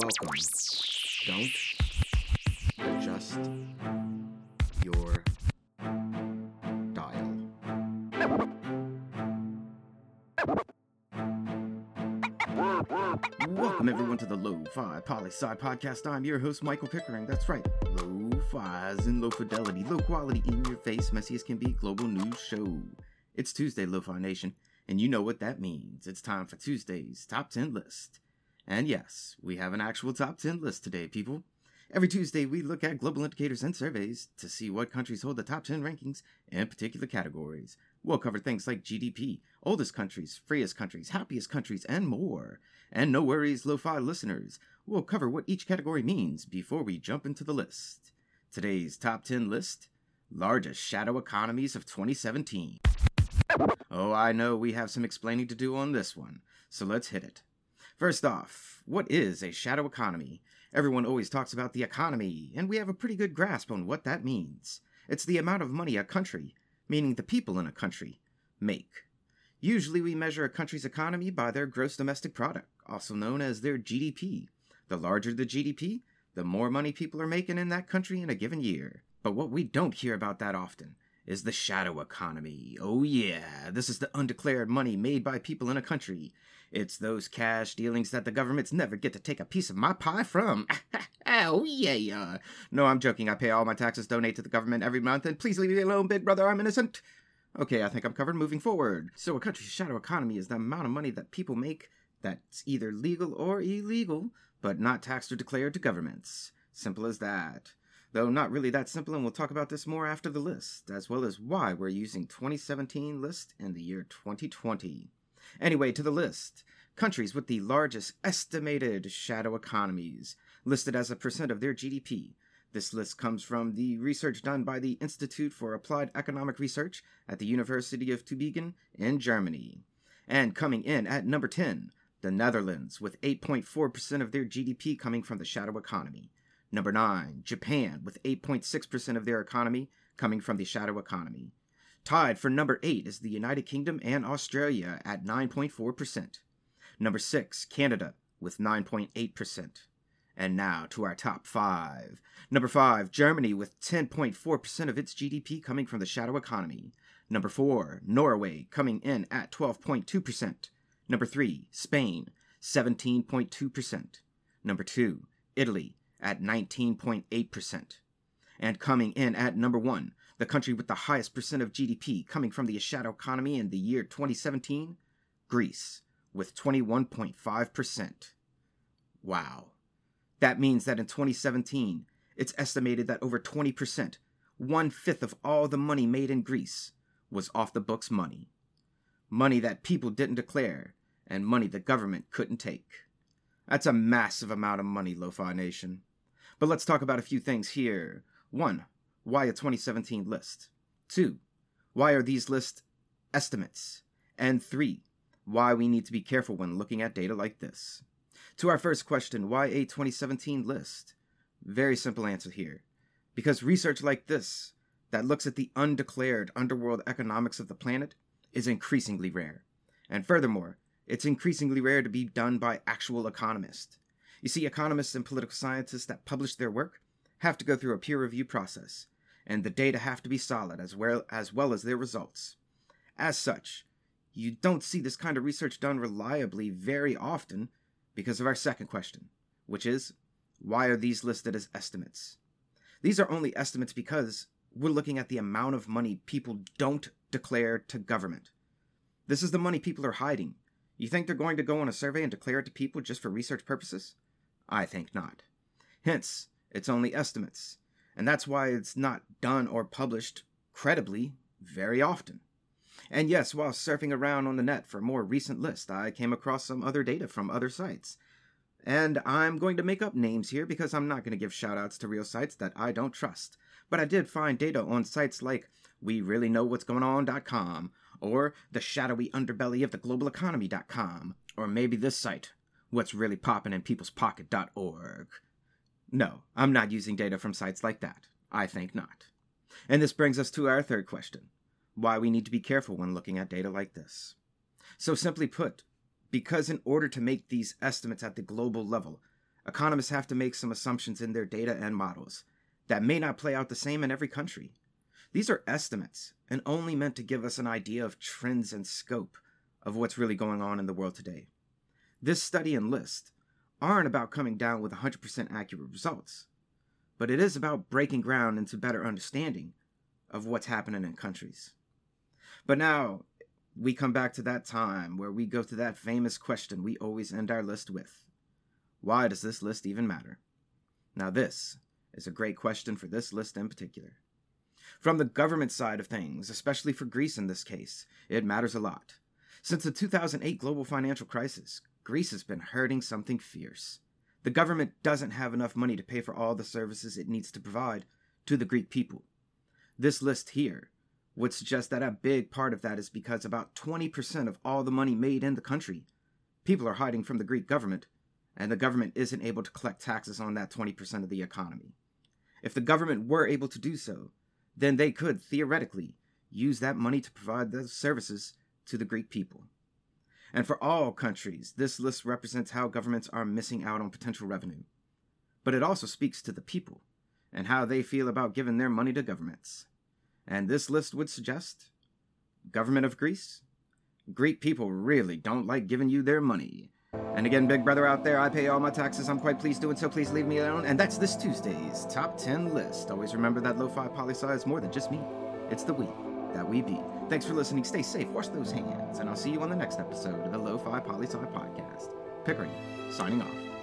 Welcome. Don't adjust your dial. Welcome everyone to the Lo-Fi Poli Sci Podcast. I'm your host, Michael Pickering. That's right, Lo-Fi's in low fidelity, low quality, in your face, messy as can be, global news show. It's Tuesday, Lo-Fi Nation, and you know what that means. It's time for Tuesday's Top 10 list. And yes, we have an actual top 10 list today, people. Every Tuesday, we look at global indicators and surveys to see what countries hold the top 10 rankings in particular categories. We'll cover things like GDP, oldest countries, freest countries, happiest countries, and more. And no worries, lo fi listeners, we'll cover what each category means before we jump into the list. Today's top 10 list largest shadow economies of 2017. Oh, I know we have some explaining to do on this one, so let's hit it. First off, what is a shadow economy? Everyone always talks about the economy, and we have a pretty good grasp on what that means. It's the amount of money a country, meaning the people in a country, make. Usually we measure a country's economy by their gross domestic product, also known as their GDP. The larger the GDP, the more money people are making in that country in a given year. But what we don't hear about that often is the shadow economy. Oh, yeah, this is the undeclared money made by people in a country. It's those cash dealings that the governments never get to take a piece of my pie from. oh, yeah. yeah. No, I'm joking. I pay all my taxes, donate to the government every month, and please leave me alone, big brother. I'm innocent. Okay, I think I'm covered moving forward. So, a country's shadow economy is the amount of money that people make that's either legal or illegal, but not taxed or declared to governments. Simple as that. Though not really that simple, and we'll talk about this more after the list, as well as why we're using 2017 list in the year 2020. Anyway, to the list. Countries with the largest estimated shadow economies, listed as a percent of their GDP. This list comes from the research done by the Institute for Applied Economic Research at the University of Tübingen in Germany. And coming in at number 10, the Netherlands, with 8.4% of their GDP coming from the shadow economy. Number 9, Japan, with 8.6% of their economy coming from the shadow economy. Tied for number 8 is the United Kingdom and Australia at 9.4%. Number 6, Canada, with 9.8%. And now to our top 5. Number 5, Germany, with 10.4% of its GDP coming from the shadow economy. Number 4, Norway, coming in at 12.2%. Number 3, Spain, 17.2%. Number 2, Italy, at 19.8%. And coming in at number 1, the country with the highest percent of GDP coming from the shadow economy in the year 2017, Greece, with 21.5%. Wow. That means that in 2017, it's estimated that over 20%, one fifth of all the money made in Greece, was off the books money. Money that people didn't declare, and money the government couldn't take. That's a massive amount of money, Lo-Fi Nation. But let's talk about a few things here. One, why a 2017 list? Two, why are these lists estimates? And three, why we need to be careful when looking at data like this. To our first question, why a 2017 list? Very simple answer here. Because research like this, that looks at the undeclared underworld economics of the planet, is increasingly rare. And furthermore, it's increasingly rare to be done by actual economists. You see, economists and political scientists that publish their work have to go through a peer review process, and the data have to be solid as well as, well as their results. As such, you don't see this kind of research done reliably very often because of our second question, which is why are these listed as estimates? These are only estimates because we're looking at the amount of money people don't declare to government. This is the money people are hiding. You think they're going to go on a survey and declare it to people just for research purposes? I think not. Hence, it's only estimates, and that's why it's not done or published credibly very often. And yes, while surfing around on the net for a more recent lists, I came across some other data from other sites. And I'm going to make up names here because I'm not going to give shoutouts to real sites that I don't trust. But I did find data on sites like we really know what's going on.com or the shadowy underbelly of the global economy.com or maybe this site what's really poppin' in people's pocket.org. No, I'm not using data from sites like that. I think not. And this brings us to our third question why we need to be careful when looking at data like this. So, simply put, because in order to make these estimates at the global level, economists have to make some assumptions in their data and models that may not play out the same in every country. These are estimates and only meant to give us an idea of trends and scope of what's really going on in the world today. This study and list aren't about coming down with 100% accurate results, but it is about breaking ground into better understanding of what's happening in countries. But now we come back to that time where we go to that famous question we always end our list with Why does this list even matter? Now, this is a great question for this list in particular. From the government side of things, especially for Greece in this case, it matters a lot. Since the 2008 global financial crisis, Greece has been hurting something fierce. The government doesn't have enough money to pay for all the services it needs to provide to the Greek people. This list here would suggest that a big part of that is because about 20% of all the money made in the country, people are hiding from the Greek government, and the government isn't able to collect taxes on that 20% of the economy. If the government were able to do so, then they could theoretically use that money to provide those services to the Greek people. And for all countries, this list represents how governments are missing out on potential revenue. But it also speaks to the people and how they feel about giving their money to governments. And this list would suggest government of Greece, Greek people really don't like giving you their money. And again, big brother out there, I pay all my taxes. I'm quite pleased doing so. Please leave me alone. And that's this Tuesday's top 10 list. Always remember that lo-fi poli is more than just me. It's the we that we be. Thanks for listening. Stay safe. Wash those hands. And I'll see you on the next episode of the Lo-Fi Poli Podcast. Pickering, signing off.